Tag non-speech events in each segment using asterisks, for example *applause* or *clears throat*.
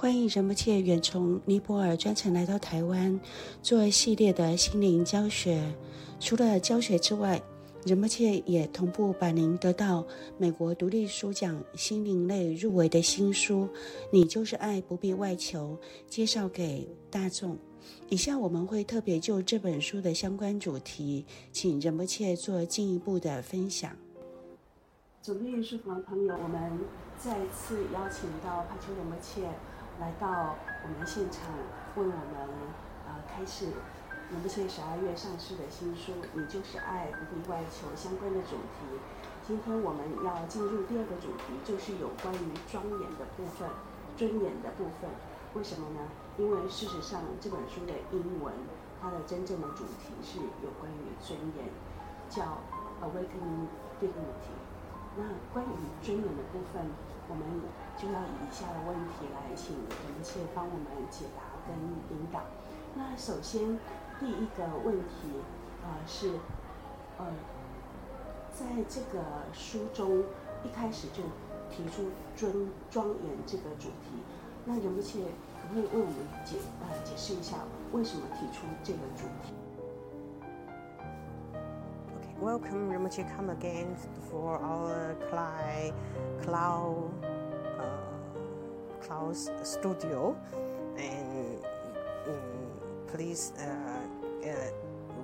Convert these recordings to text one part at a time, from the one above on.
欢迎仁波切远从尼泊尔专程来到台湾，做系列的心灵教学。除了教学之外，仁波切也同步把您得到美国独立书奖心灵类入围的新书《你就是爱，不必外求》介绍给大众。以下我们会特别就这本书的相关主题，请仁波切做进一步的分享。总编书房的朋友，我们再次邀请到帕秋仁波切来到我们现场，为我们呃开始仁波切十二月上市的新书《你就是爱，不必外求》相关的主题。今天我们要进入第二个主题，就是有关于庄严的部分、尊严的部分。为什么呢？因为事实上这本书的英文，它的真正的主题是有关于尊严，叫 Awakening Dignity。那关于尊严的部分，我们就要以下的问题来请仁波切帮我们解答跟引导。那首先第一个问题，呃是，呃，在这个书中一开始就提出尊庄严这个主题，那仁波切可不可以为我们解呃解释一下为什么提出这个主题？Welcome, Rinpoche, come again for our cloud, cloud, uh, cloud studio, and um, please, uh, uh,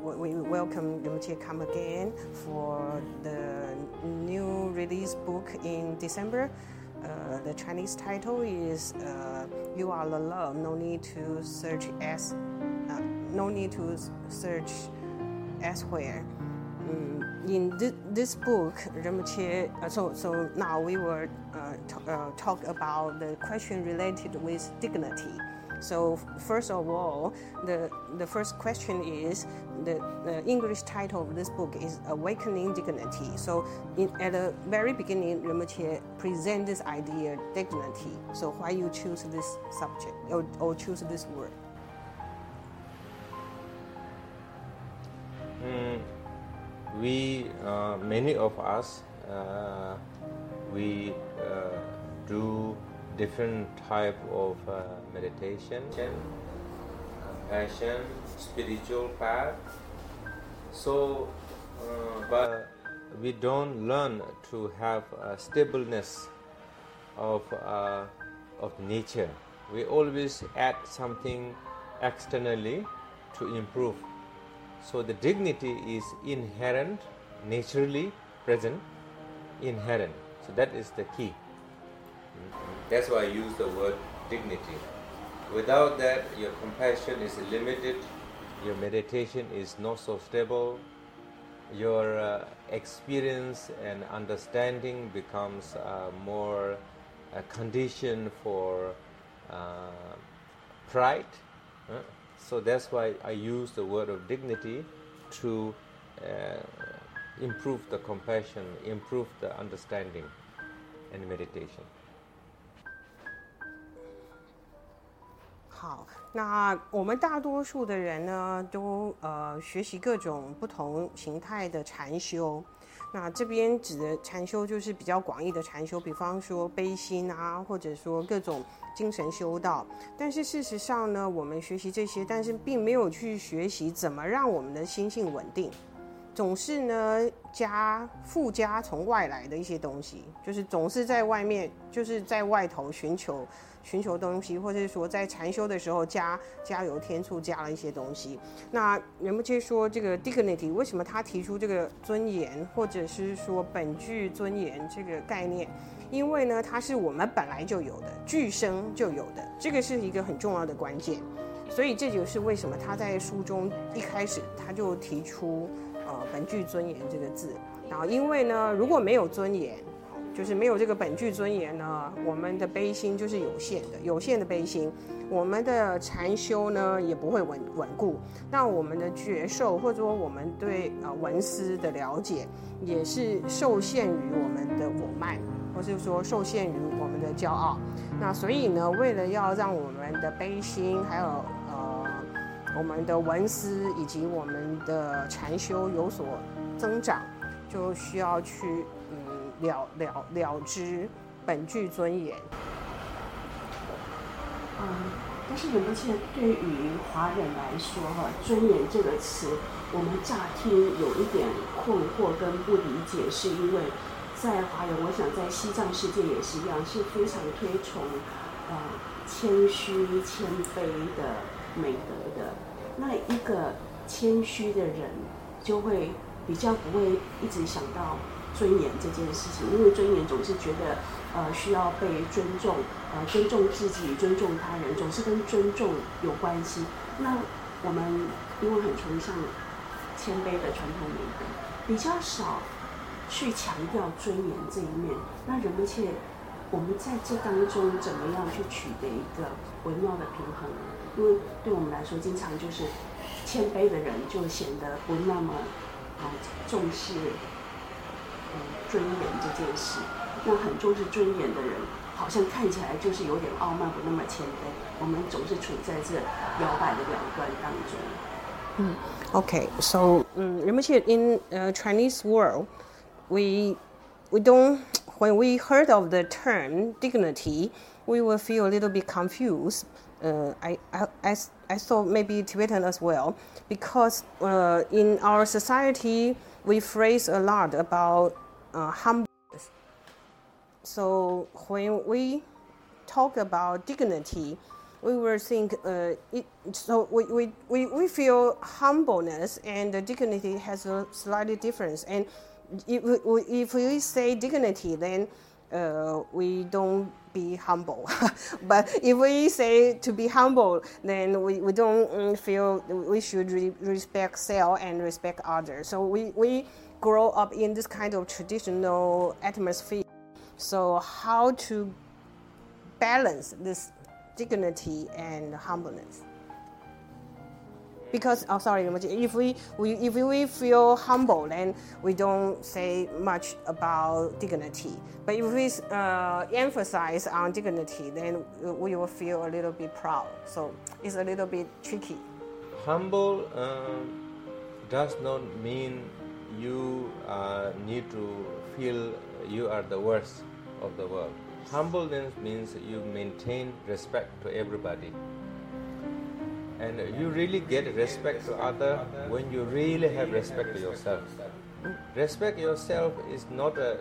we welcome Rinpoche come again for the new release book in December. Uh, the Chinese title is uh, "You Are the Love." No need to search as, uh, no need to search elsewhere. In th- this book, Rinpoche, uh, so, so now we will uh, uh, talk about the question related with dignity. So first of all, the, the first question is the, the English title of this book is Awakening Dignity. So in, at the very beginning, Rinpoche present this idea, dignity. So why you choose this subject or, or choose this word? We uh, many of us uh, we uh, do different type of uh, meditation compassion spiritual path. So uh, but we don't learn to have a stableness of uh, of nature. We always add something externally to improve so the dignity is inherent, naturally present, inherent. So that is the key. That's why I use the word dignity. Without that, your compassion is limited, your meditation is not so stable, your uh, experience and understanding becomes uh, more a condition for uh, pride. Uh, so that's why I use the word of dignity to uh, improve the compassion, improve the understanding and meditation. 好，那我们大多数的人呢，都呃学习各种不同形态的禅修。 那这边指的禅修就是比较广义的禅修，比方说悲心啊，或者说各种。精神修道，但是事实上呢，我们学习这些，但是并没有去学习怎么让我们的心性稳定，总是呢加附加从外来的一些东西，就是总是在外面，就是在外头寻求寻求东西，或者是说在禅修的时候加加油添醋，加了一些东西。那人们就说这个 dignity，为什么他提出这个尊严，或者是说本具尊严这个概念？因为呢，它是我们本来就有的，具生就有的，这个是一个很重要的关键。所以这就是为什么他在书中一开始他就提出呃“本具尊严”这个字。然后，因为呢，如果没有尊严，就是没有这个本具尊严呢，我们的悲心就是有限的，有限的悲心，我们的禅修呢也不会稳稳固。那我们的觉受或者说我们对呃文思的了解，也是受限于我们的我慢。或是说受限于我们的骄傲，那所以呢，为了要让我们的悲心，还有呃我们的文思以及我们的禅修有所增长，就需要去了了了之本具尊严。嗯，但是仁波切对于华人来说，哈，尊严这个词，我们乍听有一点困惑跟不理解，是因为在华人，我想在西藏世界也是一样，是非常推崇呃谦虚谦卑的美德的。那一个谦虚的人，就会比较不会一直想到尊严这件事情，因为尊严总是觉得呃需要被尊重，呃尊重自己，尊重他人，总是跟尊重有关系。那我们因为很崇尚谦卑的传统美德，比较少去强调尊严这一面。那人们却，我们在这当中怎么样去取得一个微妙的平衡？因为对我们来说，经常就是谦卑的人就显得不那么啊重视 尊严这件事。那很重视尊严的人，好像看起来就是有点傲慢，不那么谦卑。我们总是处在这摇摆的两端当中。嗯，Okay, so 嗯，仁波切 in uh, Chinese world, we we don't *tsk* when we heard of the term dignity, we will feel a little bit confused. Uh, I, I, I, I thought maybe Tibetan as well, because uh, in our society, we phrase a lot about uh, humbleness. So when we talk about dignity, we will think uh, it, so we, we, we, we feel humbleness and dignity has a slightly difference. And if we, if we say dignity, then uh, we don't be humble. *laughs* but if we say to be humble, then we, we don't um, feel we should re respect self and respect others. So we, we grow up in this kind of traditional atmosphere. So how to balance this dignity and humbleness? because oh sorry if we, we if we feel humble then we don't say much about dignity but if we uh, emphasize on dignity then we will feel a little bit proud so it's a little bit tricky humble um, does not mean you uh, need to feel you are the worst of the world. Humbleness means you maintain respect to everybody. And you really get respect to other when you really have respect to yourself. Respect yourself is not a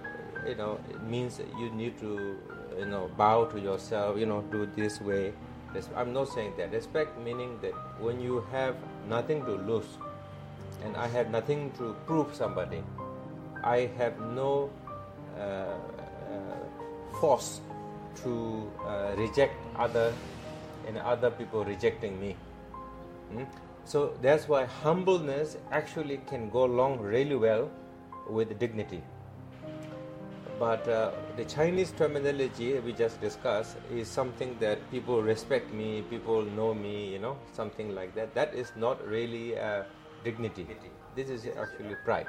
you know it means you need to you know bow to yourself you know do this way. I'm not saying that. Respect meaning that when you have nothing to lose and i have nothing to prove somebody i have no uh, uh, force to uh, reject other and other people rejecting me Mm? So that's why humbleness actually can go along really well with dignity. But uh, the Chinese terminology we just discussed is something that people respect me, people know me, you know, something like that. That is not really uh, dignity. This is actually pride,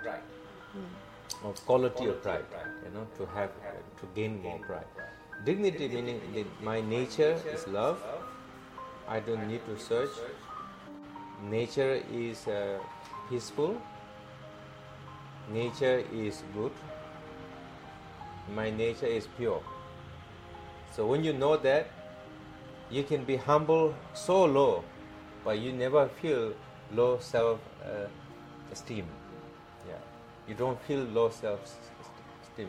or quality of pride, you know, to have, to gain more pride. Dignity meaning my nature is love. I don't need to search. Nature is uh, peaceful, nature is good, my nature is pure. So when you know that, you can be humble so low, but you never feel low self uh, esteem. Yeah, you don't feel low self esteem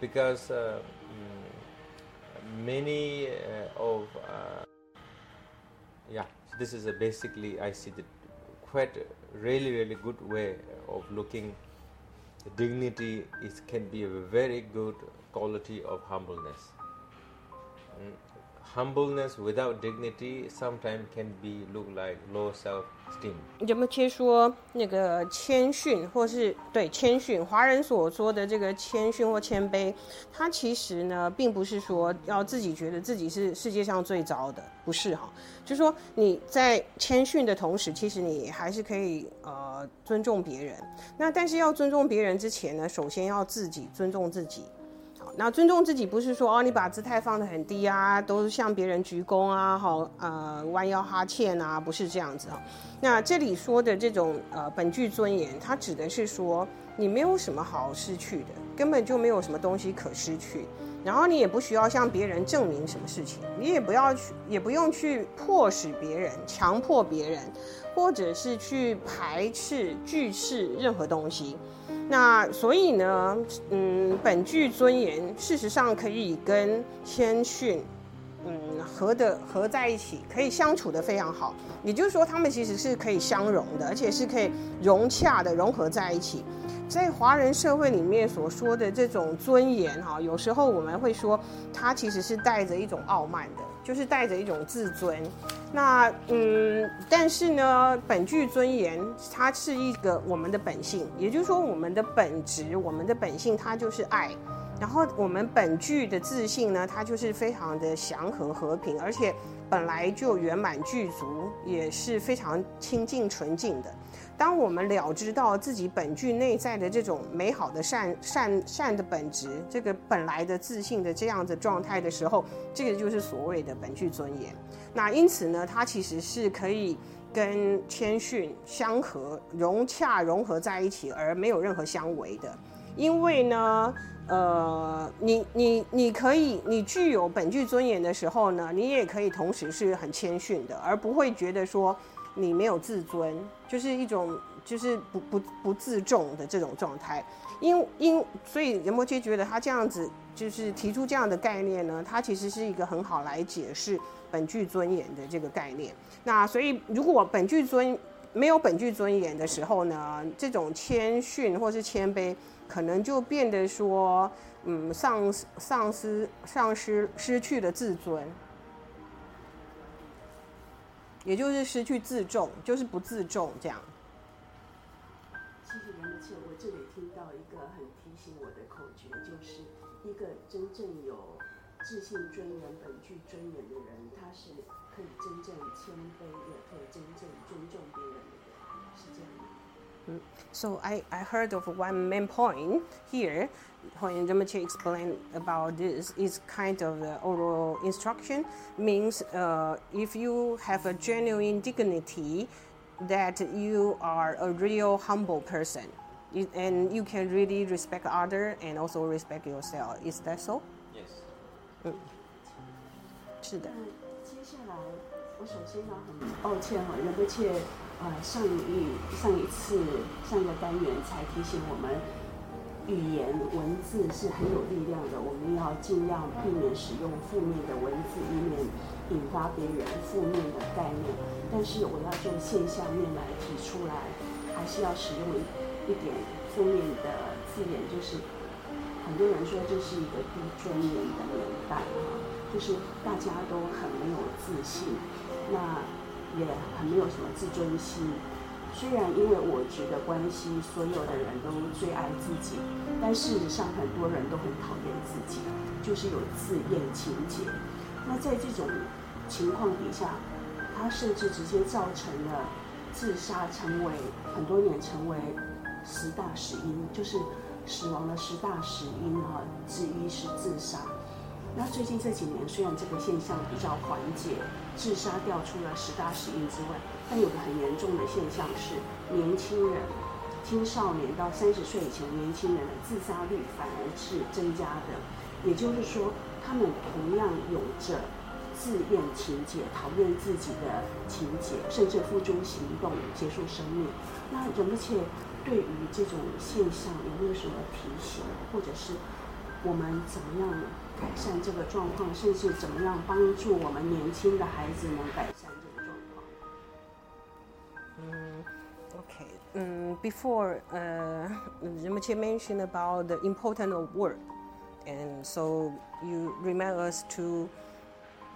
because uh, mm, many uh, of uh, yeah this is a basically I see the quite really really good way of looking. Dignity is can be a very good quality of humbleness. Mm. Humbleness without dignity sometimes can be look like low self esteem。有没有切说那个谦逊，或是对谦逊？华人所说的这个谦逊或谦卑，它其实呢，并不是说要自己觉得自己是世界上最糟的，不是哈。就是说你在谦逊的同时，其实你还是可以呃尊重别人。那但是要尊重别人之前呢，首先要自己尊重自己。那尊重自己不是说哦，你把姿态放得很低啊，都向别人鞠躬啊，好呃弯腰哈欠啊，不是这样子哈。那这里说的这种呃本具尊严，它指的是说你没有什么好失去的，根本就没有什么东西可失去。然后你也不需要向别人证明什么事情，你也不要去，也不用去迫使别人、强迫别人，或者是去排斥、拒斥任何东西。那所以呢，嗯，本剧尊严，事实上可以跟谦逊，嗯，合的合在一起，可以相处的非常好。也就是说，他们其实是可以相融的，而且是可以融洽的融合在一起。在华人社会里面所说的这种尊严，哈，有时候我们会说，它其实是带着一种傲慢的，就是带着一种自尊。那嗯，但是呢，本具尊严，它是一个我们的本性，也就是说，我们的本质，我们的本性，它就是爱。然后我们本具的自信呢，它就是非常的祥和和平，而且本来就圆满具足，也是非常清净纯净的。当我们了知到自己本具内在的这种美好的善善善的本质，这个本来的自信的这样的状态的时候，这个就是所谓的本具尊严。那因此呢，它其实是可以跟谦逊相合、融洽、融合在一起，而没有任何相违的。因为呢，呃，你你你可以，你具有本具尊严的时候呢，你也可以同时是很谦逊的，而不会觉得说。你没有自尊，就是一种就是不不不自重的这种状态。因因所以仁波切觉得他这样子就是提出这样的概念呢，他其实是一个很好来解释本具尊严的这个概念。那所以如果本具尊没有本具尊严的时候呢，这种谦逊或是谦卑，可能就变得说，嗯，丧丧失丧失失去了自尊。也就是失去自重，就是不自重这样。谢谢仁波切，我这里听到一个很提醒我的口诀，就是一个真正有自信、尊严、本具尊严的人，他是可以真正谦卑，也可以真正尊重别人的人，是这样的。嗯，So I I heard of one main point here. when Rinpoche explained about this, is kind of the oral instruction means uh, if you have a genuine dignity, that you are a real humble person, and you can really respect other and also respect yourself. Is that so? Yes. 嗯，是的。接下来，我首先呢很抱歉哈，仁波切呃上一上一次上一个单元才提醒我们。 语言文字是很有力量的，我们要尽量避免使用负面的文字，以免引发别人负面的概念。但是我要就现象面来提出来，还是要使用一点负面的字眼，就是很多人说这是一个低尊严的年代哈，就是大家都很没有自信，那也很没有什么自尊心。虽然因为我执的关系，所有的人都最爱自己，但事实上很多人都很讨厌自己，就是有自厌情节。那在这种情况底下，他甚至直接造成了自杀，成为很多年成为十大死因，就是死亡的十大死因哈之一是自杀。那最近这几年，虽然这个现象比较缓解，自杀掉出了十大死因之外，但有个很严重的现象是，年轻人、青少年到三十岁以前，年轻人的自杀率反而是增加的。也就是说，他们同样有着自厌情节、讨厌自己的情节，甚至付诸行动结束生命。那仁波切对于这种现象有没有什么提醒，或者是我们怎么样？改善这个状况，甚至怎么样帮助我们年轻的孩子能改善这个状况？嗯，OK，嗯，Before，呃，Rinpoche mentioned about the importance of word, and so you remind us to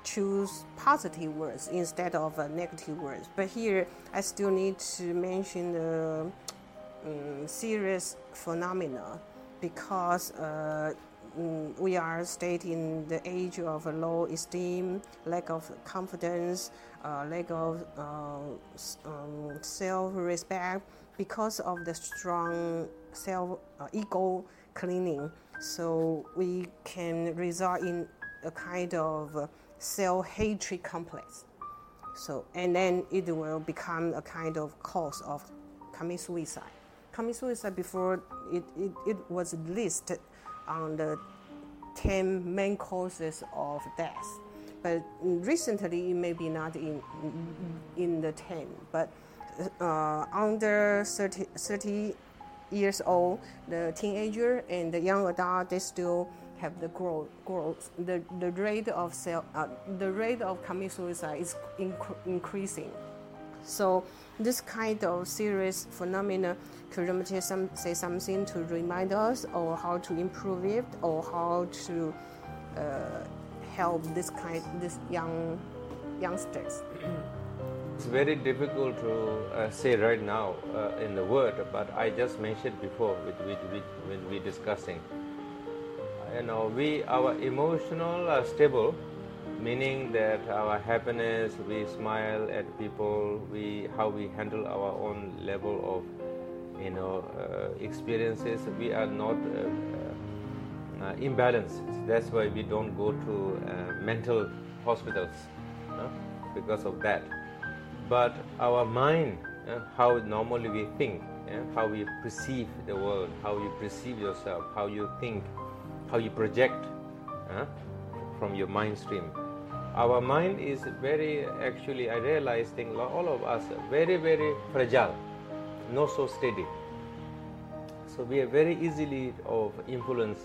choose positive words instead of negative words. But here, I still need to mention the um, serious phenomena because, uh. we are stating the age of low esteem, lack of confidence, uh, lack of uh, um, self-respect because of the strong self uh, ego cleaning. So we can result in a kind of self-hatred complex. So and then it will become a kind of cause of commit suicide commit suicide before it, it, it was listed on the 10 main causes of death. But recently, it may be not in, in the 10, but uh, under 30, 30 years old, the teenager and the young adult, they still have the growth, growth. The, the rate of self, uh, the rate of commit suicide is inc- increasing. So this kind of serious phenomena could some, say something to remind us or how to improve it or how to uh, help this kind this young youngsters. *clears throat* It's very difficult to uh, say right now uh, in the word, but I just mentioned before with, with, with, when we discussing. You know, we our emotional are stable, meaning that our happiness, we smile at people, we how we handle our own level of you know uh, experiences. We are not uh, uh, imbalanced. That's why we don't go to uh, mental hospitals because of that. But our mind, uh, how normally we think, how we perceive the world, how you perceive yourself, how you think, how you project from your mind stream. Our mind is very, actually, I realize, think all of us, very, very fragile, not so steady. So we are very easily of influence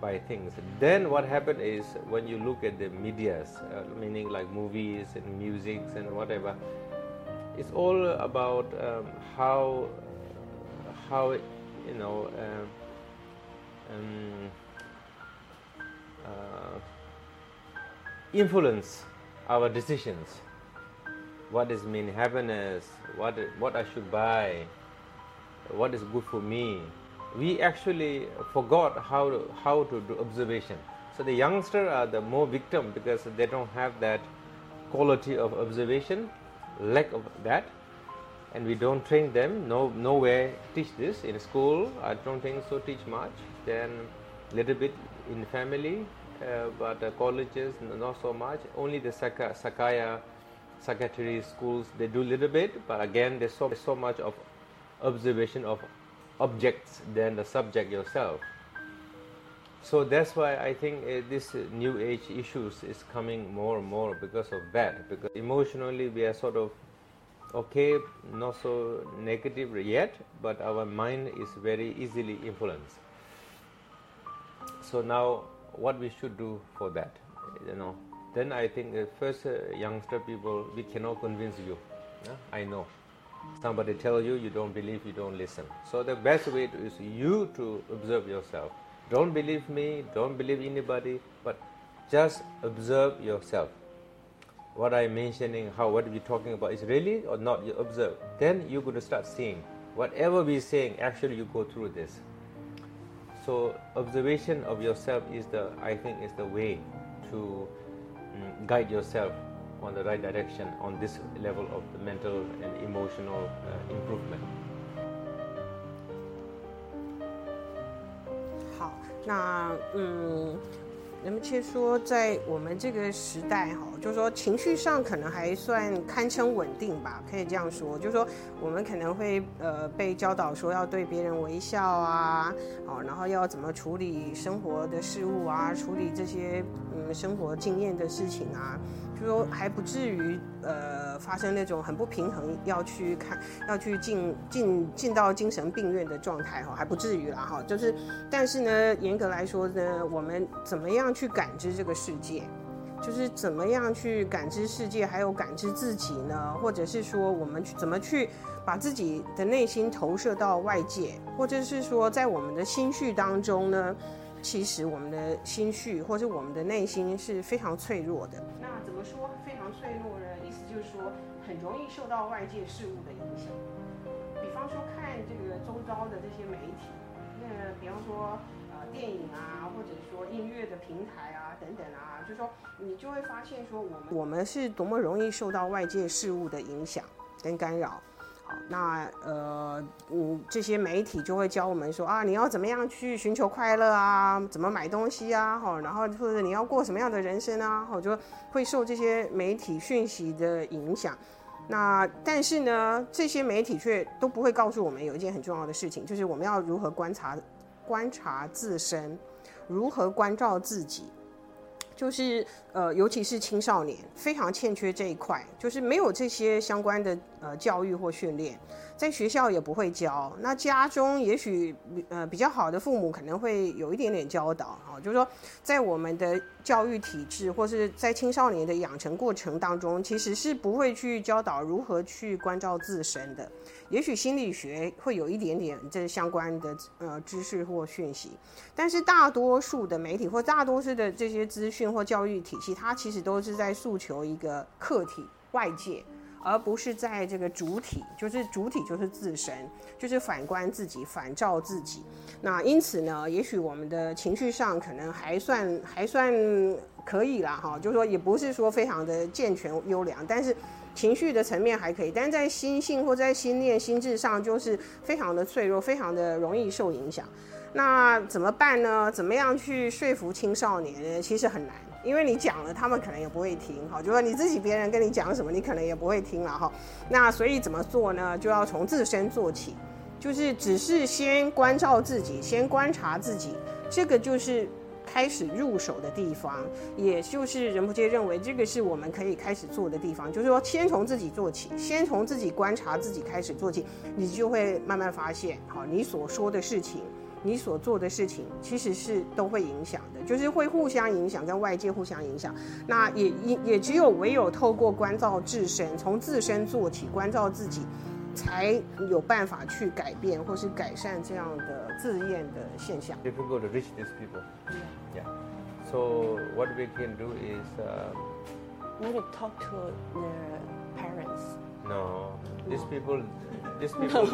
by things. Then what happened is when you look at the medias, uh, meaning like movies and musics and whatever, it's all about um, how how you know um, um, uh, influence our decisions. What does mean happiness? What what I should buy? What is good for me? we actually forgot how to, how to do observation. So the youngsters are the more victim because they don't have that quality of observation, lack of that, and we don't train them. No, nowhere teach this in school. I don't think so. Teach much. Then little bit in family, but uh, colleges not so much. Only the Saka, Sakaya, secretary schools they do a little bit, but again there's so so much of observation of objects than the subject yourself. So that's why I think uh, this uh, new age issues is coming more and more because of that. Because emotionally we are sort of okay, not so negative yet, but our mind is very easily influenced. So now, what we should do for that, you know? Then I think uh, first uh, youngster people, we cannot convince you. Yeah? I know. Somebody tell you, you don't believe, you don't listen. So the best way to, is you to observe yourself. Don't believe me, don't believe anybody, but just observe yourself. What I'm mentioning, how what we're talking about is really or not, you observe. Then you're going to start seeing. Whatever we're saying, actually you go through this So observation of yourself is the, I think, is the way to um, guide yourself on the right direction on this level of the mental and emotional uh, improvement. 好，那嗯。 人们却说，在我们这个时代，哈，就是说情绪上可能还算堪称稳定吧，可以这样说。就是说，我们可能会呃被教导说要对别人微笑啊，哦，然后要怎么处理生活的事物啊，处理这些嗯生活经验的事情啊。就说还不至于，呃，发生那种很不平衡，要去看，要去进进进到精神病院的状态哈，还不至于啦哈。就是，但是呢，严格来说呢，我们怎么样去感知这个世界，就是怎么样去感知世界，还有感知自己呢？或者是说，我们去怎么去把自己的内心投射到外界，或者是说，在我们的心绪当中呢？其实我们的心绪或者我们的内心是非常脆弱的。那怎么说非常脆弱呢？意思就是说很容易受到外界事物的影响。比方说看这个周遭的这些媒体，那比方说呃电影啊，或者说音乐的平台啊等等啊，就是说你就会发现说我们我们是多么容易受到外界事物的影响跟干扰。那呃，嗯，这些媒体就会教我们说啊，你要怎么样去寻求快乐啊，怎么买东西啊，哈，然后或者你要过什么样的人生啊，哈，就会受这些媒体讯息的影响。那但是呢，这些媒体却都不会告诉我们有一件很重要的事情，就是我们要如何观察观察自身，如何关照自己。就是呃，尤其是青少年非常欠缺这一块，就是没有这些相关的呃教育或训练，在学校也不会教。那家中也许呃比较好的父母可能会有一点点教导啊，就是说在我们的教育体制或是在青少年的养成过程当中，其实是不会去教导如何去关照自身的。也许心理学会有一点点这相关的呃知识或讯息，但是大多数的媒体或大多数的这些资讯或教育体系，它其实都是在诉求一个客体外界，而不是在这个主体，就是主体就是自身，就是反观自己，反照自己。那因此呢，也许我们的情绪上可能还算还算可以啦，哈，就是说也不是说非常的健全优良，但是。情绪的层面还可以，但在心性或在心念、心智上，就是非常的脆弱，非常的容易受影响。那怎么办呢？怎么样去说服青少年呢？其实很难，因为你讲了，他们可能也不会听。哈，就说你自己，别人跟你讲什么，你可能也不会听了。哈，那所以怎么做呢？就要从自身做起，就是只是先关照自己，先观察自己，这个就是。开始入手的地方，也就是仁波切认为这个是我们可以开始做的地方，就是说先从自己做起，先从自己观察自己开始做起，你就会慢慢发现，好，你所说的事情，你所做的事情，其实是都会影响的，就是会互相影响，跟外界互相影响。那也也也只有唯有透过关照自身，从自身做起，关照自己。才有办法去改变或是改善这样的自厌的现象。Difficult to reach these people. Yeah. So what we can do is. Maybe talk to their parents. No, these people, these *laughs* people,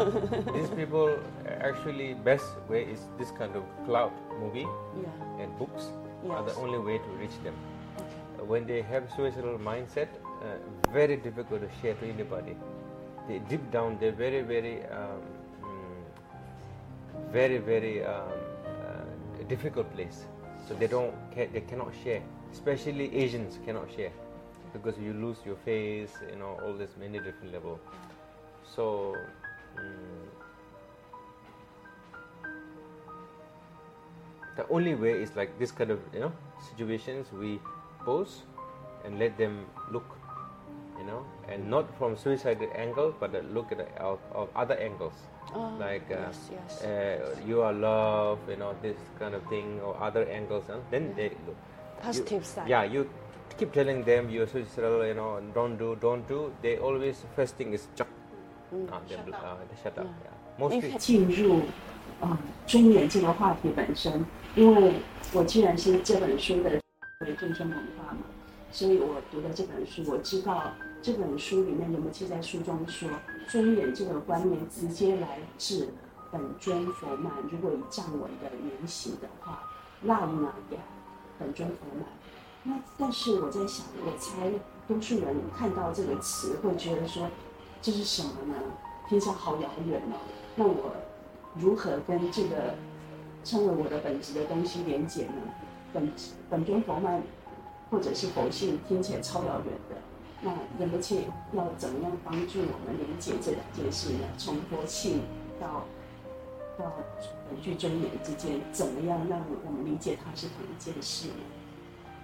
these people actually best way is this kind of cloud movie yeah. and books yes. are the only way to reach them. Okay. When they have suicidal mindset, uh, very difficult to share to anybody. they deep down they're very very um, mm, very very um, uh, difficult place so they don't they cannot share especially asians cannot share because you lose your face you know all this many different level so um, the only way is like this kind of you know situations we pose and let them look you know, and not from suicidal angle, but look at of, of other angles, oh, like uh, yes, yes. Uh, you are love, you know, this kind of thing, or other angles, and then yeah. they positive you, side. Yeah, you keep telling them you're suicidal, you know, don't do, don't do. They always first thing is chuck. Mm, uh, they. Uh, they shut up. Yeah. Yeah. Mostly. 进入啊尊严这个话题本身，因为我既然是这本书的为众生文化嘛，所以我读了这本书，我知道。这本书里面有没有记在书中说，尊严这个观念直接来自本尊佛曼。如果以藏文的原型的话，拉那雅本尊佛曼。那但是我在想，我猜多数人看到这个词会觉得说，这是什么呢？听起来好遥远哦。那我如何跟这个称为我的本质的东西连接呢？本本尊佛曼或者是佛性，听起来超遥远的。那仁波切要怎么样帮助我们理解这两件事呢？从佛性到到本具尊严之间，怎么样让我们理解它是同一件事呢？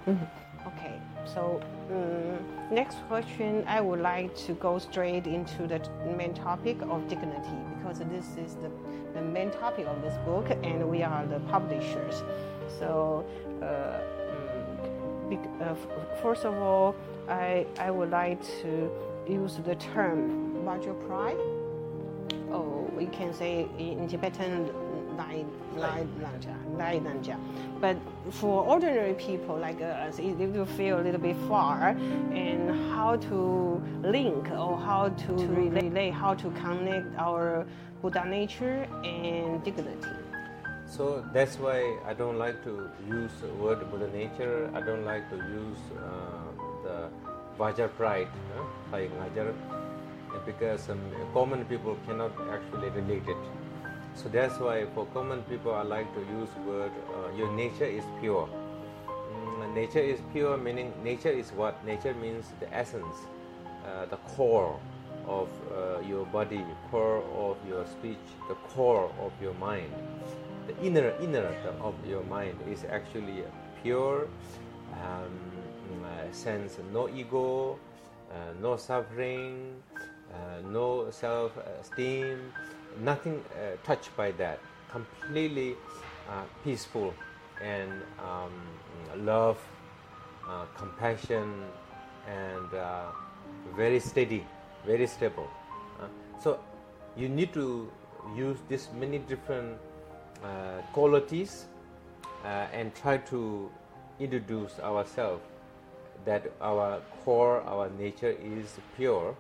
嗯，Okay, so um, next question, I would like to go straight into the main topic of dignity because this is the the main topic of this book, and we are the publishers. So, uh, uh, first of all. I, I would like to use the term Vajraprai. Oh, we can say in Tibetan, Lai Nanja. But for ordinary people like us, it will feel a little bit far, and how to link or how to relate, how to connect our Buddha nature and dignity. So that's why I don't like to use the word Buddha nature. I don't like to use uh, the Vajar pride, like Vajar, because um, common people cannot actually relate it. So that's why for common people I like to use word uh, your nature is pure. Mm, nature is pure meaning nature is what? Nature means the essence, uh, the core, of uh, your body, core of your speech, the core of your mind, the inner inner of your mind is actually pure um, uh, sense, no ego, uh, no suffering, uh, no self-esteem, nothing uh, touched by that. Completely uh, peaceful and um, love, uh, compassion, and very steady, very stable. so you need to use this many different qualities and try to introduce ourselves that our core, our nature is pure,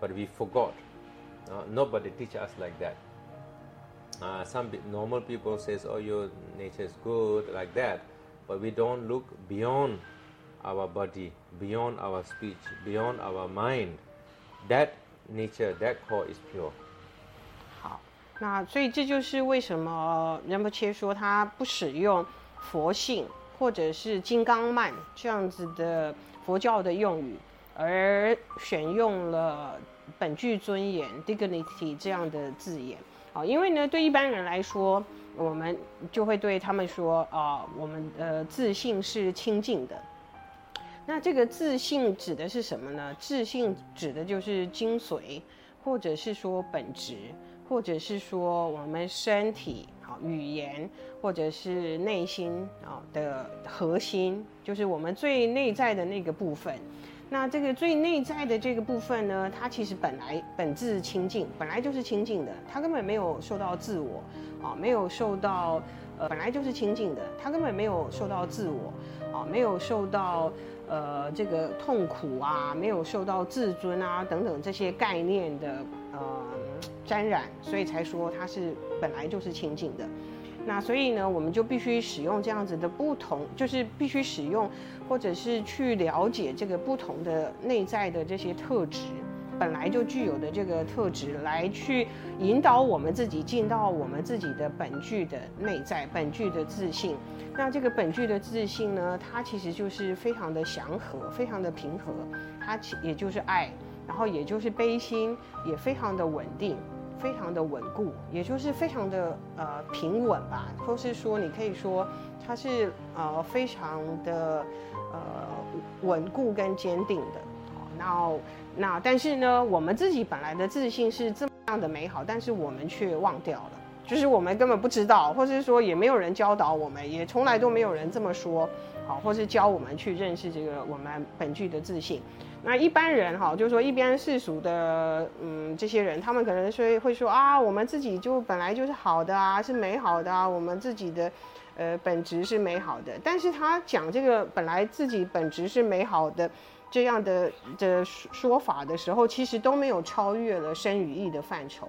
but we forgot. Uh, nobody teach us like that. Uh, some normal people says, "Oh, your nature is good," like that, but we don't look beyond our body, beyond our speech, beyond our mind. That nature, that core is pure. 好，那所以这就是为什么仁波切说他不使用佛性。或者是金刚曼这样子的佛教的用语，而选用了 本具尊严 （dignity） 这样的字眼啊，因为呢，对一般人来说，我们就会对他们说啊，我们的自信是清净的。那这个自信指的是什么呢？自信指的就是精髓，或者是说本质，或者是说我们身体。语言或者是内心啊的核心，就是我们最内在的那个部分。那这个最内在的这个部分呢，它其实本来本质清净，本来就是清净的，它根本没有受到自我啊，没有受到呃，本来就是清净的，它根本没有受到自我啊，没有受到呃这个痛苦啊，没有受到自尊啊等等这些概念的呃沾染，所以才说它是。本来就是清净的，那所以呢，我们就必须使用这样子的不同，就是必须使用，或者是去了解这个不同的内在的这些特质，本来就具有的这个特质，来去引导我们自己进到我们自己的本具的内在，本具的自信。那这个本具的自信呢，它其实就是非常的祥和，非常的平和，它其也就是爱，然后也就是悲心，也非常的稳定。非常的稳固，也就是非常的呃平稳吧，或是说你可以说它是呃非常的呃稳固跟坚定的。好那那但是呢，我们自己本来的自信是这么样的美好，但是我们却忘掉了，就是我们根本不知道，或是说也没有人教导我们，也从来都没有人这么说，好，或是教我们去认识这个我们本具的自信。那一般人哈，就是说一般世俗的，嗯，这些人，他们可能说会说啊，我们自己就本来就是好的啊，是美好的啊，我们自己的，呃，本质是美好的。但是他讲这个本来自己本质是美好的这样的的说法的时候，其实都没有超越了生与义的范畴。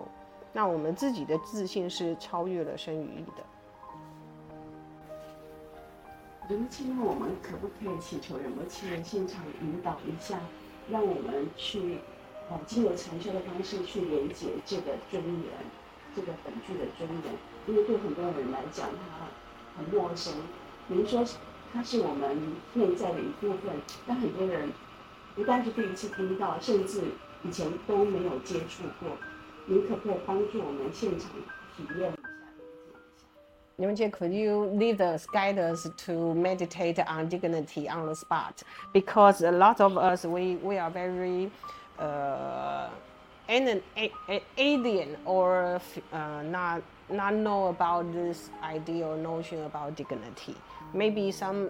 那我们自己的自信是超越了生与义的。仁波切，我们可不可以请求仁波切现场引导一下？让我们去，呃，经由禅修的方式去连接这个尊严，这个本具的尊严。因为对很多人来讲，它很陌生。您说它是我们内在的一部分，但很多人不但是第一次听到，甚至以前都没有接触过。您可不可以帮助我们现场体验？could you lead us, guide us to meditate on dignity on the spot? Because a lot of us, we, we are very uh, an, alien or uh, not, not know about this idea or notion about dignity. Maybe some,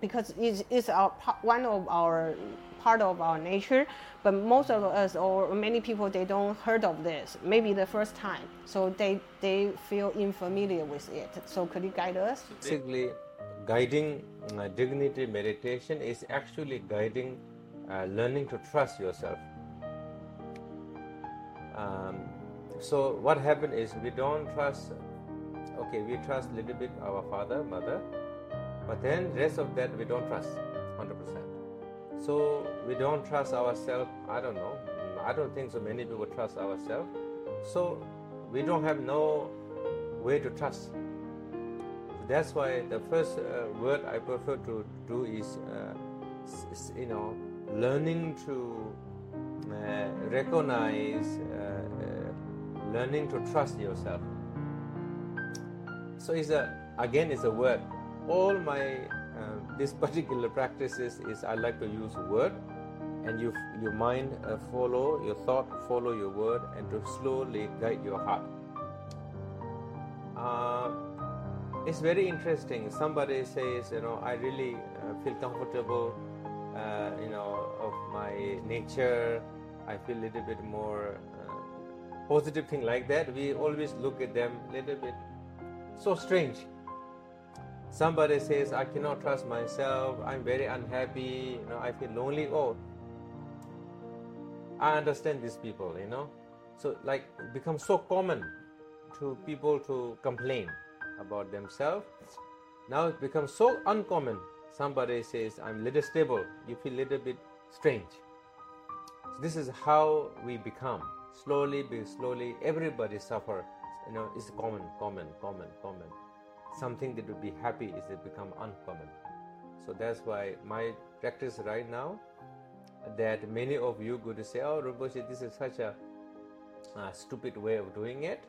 because it's, it's our, one of our part of our nature, but most of us or many people they don't heard of this. Maybe the first time, so they they feel unfamiliar with it. So could you guide us? Basically, guiding uh, dignity meditation is actually guiding uh, learning to trust yourself. Um, so what happened is we don't trust. Okay, we trust a little bit our father, mother, but then rest of that we don't trust, hundred percent. So we don't trust ourselves. I don't know. I don't think so many people trust ourselves. So we don't have no way to trust. That's why the first uh, word I prefer to do is, uh, you know, learning to uh, recognize, uh, uh, learning to trust yourself. So it's a again it's a word. All my this *laughs* particular practices is I like to use word, and you your mind uh, follow your thought follow your word, and to slowly guide your heart. Uh, it's very interesting. Somebody says, you know, I really uh, feel comfortable, uh, you know, of my nature. I feel a little bit more uh, positive thing like that. We always look at them a little bit so strange. Somebody says, I cannot trust myself. I'm very unhappy. You know, I feel lonely. Oh, I understand these people. You know, so like becomes so common to people to complain about themselves. Now it becomes so uncommon. Somebody says, I'm little stable. You feel a little bit strange. So this is how we become. Slowly, be slowly, everybody suffer. You know, it's common, common, common, common. Something that would be happy is it become uncommon. So that's why my practice right now that many of you go to say, oh, Rinpoche, this is such a uh, stupid way of doing it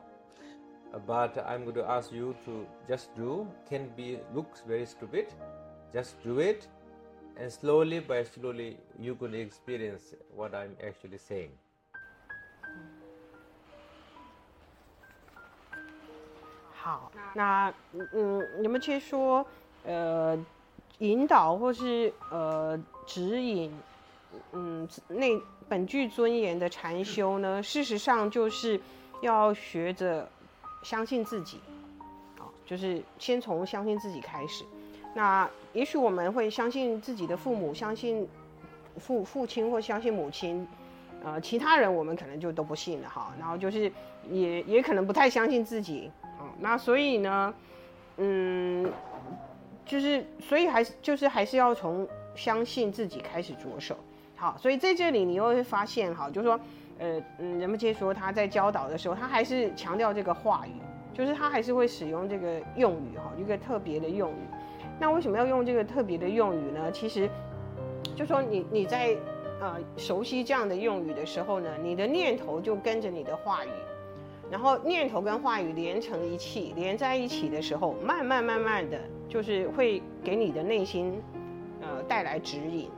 but I'm going to ask you to just do. Can be looks very stupid. Just do it, and slowly by slowly you can experience what I'm actually saying. 好，那嗯，你们其实说，呃，引导或是呃指引，嗯，那本具尊严的禅修呢，事实上就是要学着。相信自己，啊，就是先从相信自己开始。那也许我们会相信自己的父母，相信父父亲或相信母亲，呃，其他人我们可能就都不信了哈。然后就是也也可能不太相信自己，啊，那所以呢，嗯，就是所以还是就是还是要从相信自己开始着手。好，所以在这里你又会发现，哈，就是说。呃嗯，人们接说他在教导的时候，他还是强调这个话语，就是他还是会使用这个用语哈，一个特别的用语。那为什么要用这个特别的用语呢？其实，就说你你在呃熟悉这样的用语的时候呢，你的念头就跟着你的话语，然后念头跟话语连成一气，连在一起的时候，慢慢慢慢的就是会给你的内心呃带来指引。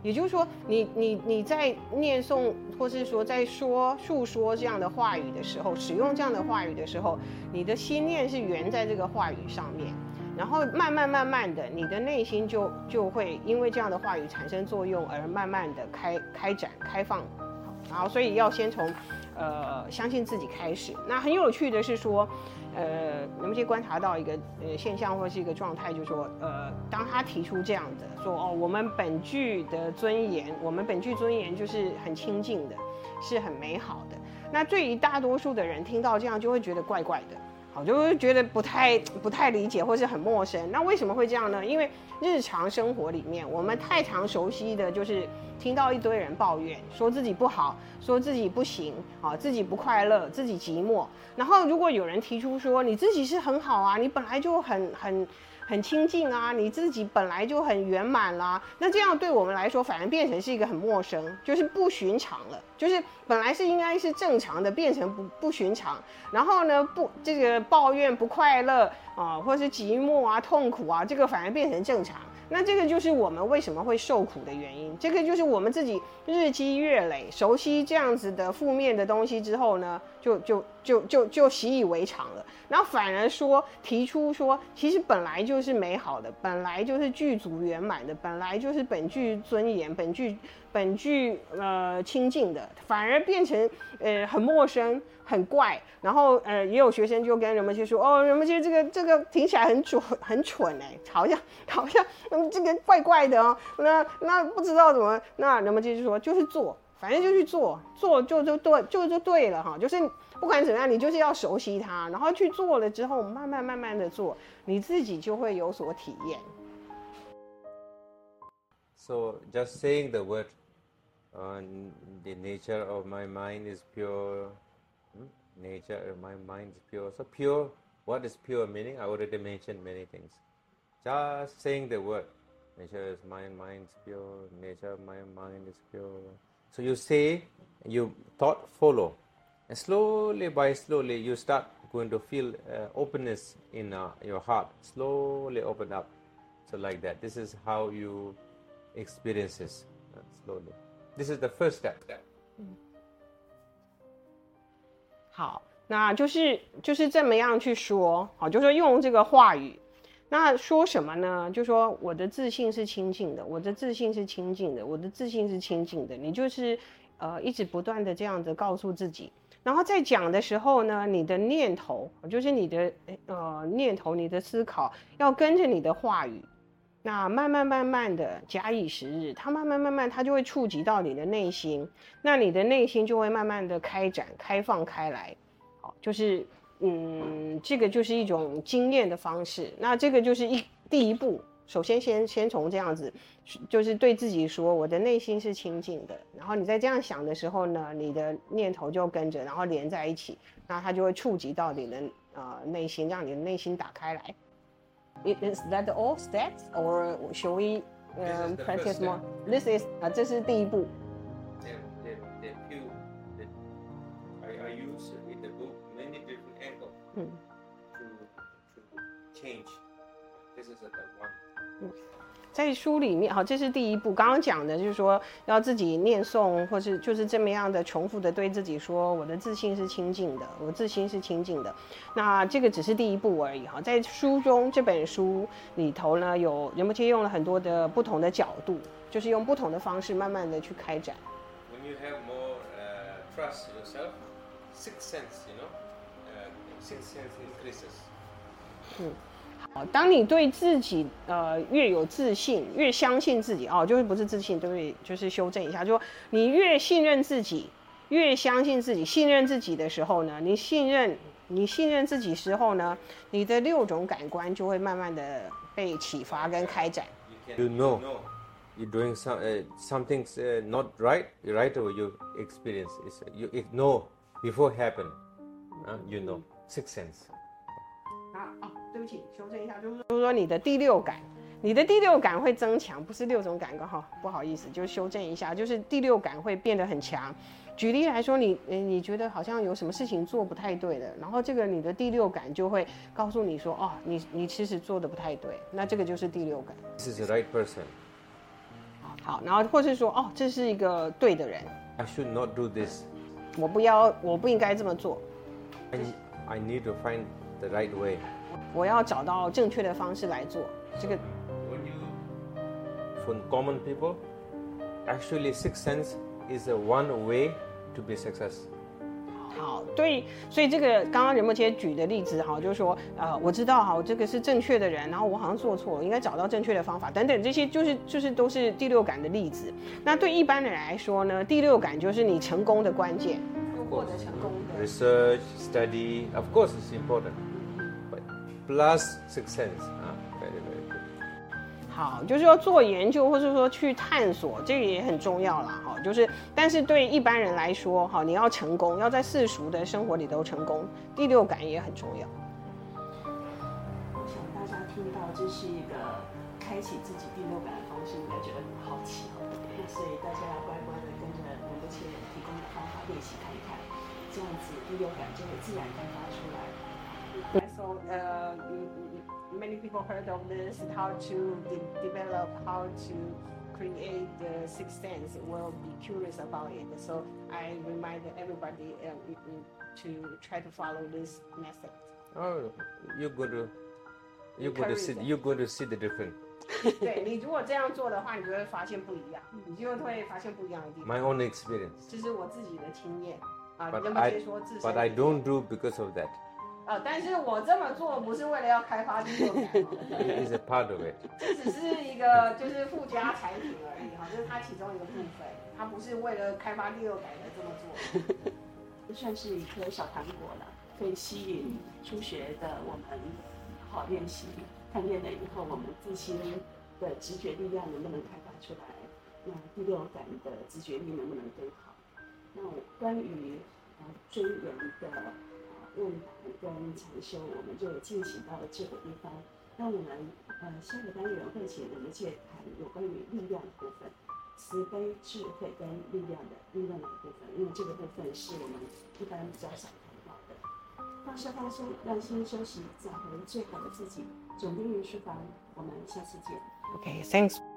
也就是说，你你你在念诵，或是说在说述说这样的话语的时候，使用这样的话语的时候，你的心念是悬在这个话语上面，然后慢慢慢慢的，你的内心就就会因为这样的话语产生作用，而慢慢的开开展开放，然后所以要先从，呃，相信自己开始。那很有趣的是说。呃，能不能观察到一个呃现象或是一个状态，就是说，呃，当他提出这样的说，哦，我们本具的尊严，我们本具尊严就是很清净的，是很美好的。那对于大多数的人听到这样，就会觉得怪怪的。我就觉得不太不太理解，或是很陌生。那为什么会这样呢？因为日常生活里面，我们太常熟悉的就是听到一堆人抱怨，说自己不好，说自己不行啊，自己不快乐，自己寂寞。然后如果有人提出说你自己是很好啊，你本来就很很。很亲近啊，你自己本来就很圆满啦，那这样对我们来说，反而变成是一个很陌生，就是不寻常了。就是本来是应该是正常的，变成不不寻常。然后呢，不这个抱怨不快乐啊，或是寂寞啊、痛苦啊，这个反而变成正常。那这个就是我们为什么会受苦的原因。这个就是我们自己日积月累熟悉这样子的负面的东西之后呢，就就就就就习以为常了。然后反而说提出说，其实本来就是美好的，本来就是具足圆满的，本来就是本剧尊严、本剧本剧呃亲近的，反而变成呃很陌生、很怪。然后呃也有学生就跟人们去说，哦，人们觉得这个这个听起来很蠢很蠢哎，好像好像嗯这个怪怪的哦，那那不知道怎么，那人们就说就是做，反正就去做，做就就对就就对了哈，就是。不管怎么样，你就是要熟悉它，然后去做了之后，慢慢慢慢的做，你自己就会有所体验。So just saying the word, uh, the nature of my mind is pure. Hmm? Nature my mind is pure. So pure, what is pure meaning? I already mentioned many things. Just saying the word, nature is my mind is pure. Nature my mind is pure. So you say, you thought follow, and slowly by slowly you start going to feel uh, openness in uh, your heart. Slowly open up. So like that. This is how you experience this uh, slowly. This is the first step. 好，那就是就是这么样去说，好，就是用这个话语，那说什么呢？就说我的自信是清净的，我的自信是清净的，我的自信是清净的。你就是呃一直不断的这样子告诉自己，然后在讲的时候呢，你的念头就是你的呃念头，你的思考要跟着你的话语。那慢慢慢慢的假以时日，它慢慢慢慢，它就会触及到你的内心，那你的内心就会慢慢的开展、开放开来，好，就是嗯，这个就是一种经验的方式。那这个就是一第一步，首先先先从这样子，就是对自己说，我的内心是清净的。然后你在这样想的时候呢，你的念头就跟着，然后连在一起，那它就会触及到你的呃内心，让你的内心打开来。Is that all steps, or shall we um, practice more? This is 啊，这是第一步。Then, then, then you, then I, I use in the book many different angles to, to change. This is the one. 在书里面，好，这是第一步。刚刚讲的就是说，要自己念诵，或是就是这么样的重复的对自己说，我的自信是清净的，我自信是清净的。那这个只是第一步而已哈。在书中这本书里头呢，有仁波切用了很多的不同的角度，就是用不同的方式慢慢的去开展。When you have more trust yourself, sixth sense, you know, sixth sense increases. 嗯。好，当你对自己呃越有自信，越相信自己哦，就是不是自信，对不对？就是修正一下，就说你越信任自己，越相信自己，信任自己的时候呢，你信任你信任自己时候呢，你的六种感官就会慢慢的被启发跟开展。You know, you're doing some something not right, right away you experience it. You know before happen, you know, sixth sense. 对不起，修正一下，就是说，说你的第六感，你的第六感会增强，不是六种感官哈，不好意思，就修正一下，就是第六感会变得很强。举例来说，你你觉得好像有什么事情做不太对的，然后这个你的第六感就会告诉你说，哦，你你其实做的不太对，那这个就是第六感。This is the right person。好，然后或是说，哦，这是一个对的人。I should not do this。我不要，我不应该这么做。I I need to find the right way。我要找到正确的方式来做这个。For common people, actually, sixth sense is a one way to be success. 好，对，所以这个刚刚仁波切举的例子哈，就是说，呃，我知道哈，我这个是正确的人，然后我好像做错了，应该找到正确的方法等等，这些就是就是都是第六感的例子。那对一般的人来说呢，第六感就是你成功的关键，获得成功的。Research, study, of course, it's important. Plus sense 啊，very very good。好，就是说做研究，或者说去探索，这个也很重要啦。哈，就是，但是对一般人来说，哈，你要成功，要在世俗的生活里头成功，第六感也很重要。我想大家听到这是一个开启自己第六感的方式，应该觉得很好奇。那所以大家要乖乖的跟着仁波切提供的方法练习看一看，这样子第六感就会自然开发出来。So uh, many people heard of this, how to de develop, how to create the sixth sense, will be curious about it. So I remind everybody uh, to try to follow this method. Oh, you're going to, you're going to see, you're going to see the difference. *laughs* 对，你如果这样做的话，你就会发现不一样，你就会发现不一样的地方。My own experience. 这是我自己的经验啊。But I, but I don't do because of that. 呃，但是我这么做不是为了要开发第六感 is a part of it。这只是一个就是附加产品而已哈，就是它其中一个部分，它不是为了开发第六感而这么做。这 *laughs* 算是一颗小糖果了，可以吸引初学的我们好练习。看练了以后，我们自心的直觉力量能不能开发出来？那第六感的直觉力能不能更好？那关于呃追人的。问答跟禅修，我们就进行到了这个地方。那我们呃下个单元会请仁波切谈有关于力量的部分。慈悲、智慧跟力量的力量的部分，因为这个部分是我们一般比较少谈到的。放下放松，让心休息，找回最好的自己。总编云书房，我们下次见。OK，Thanks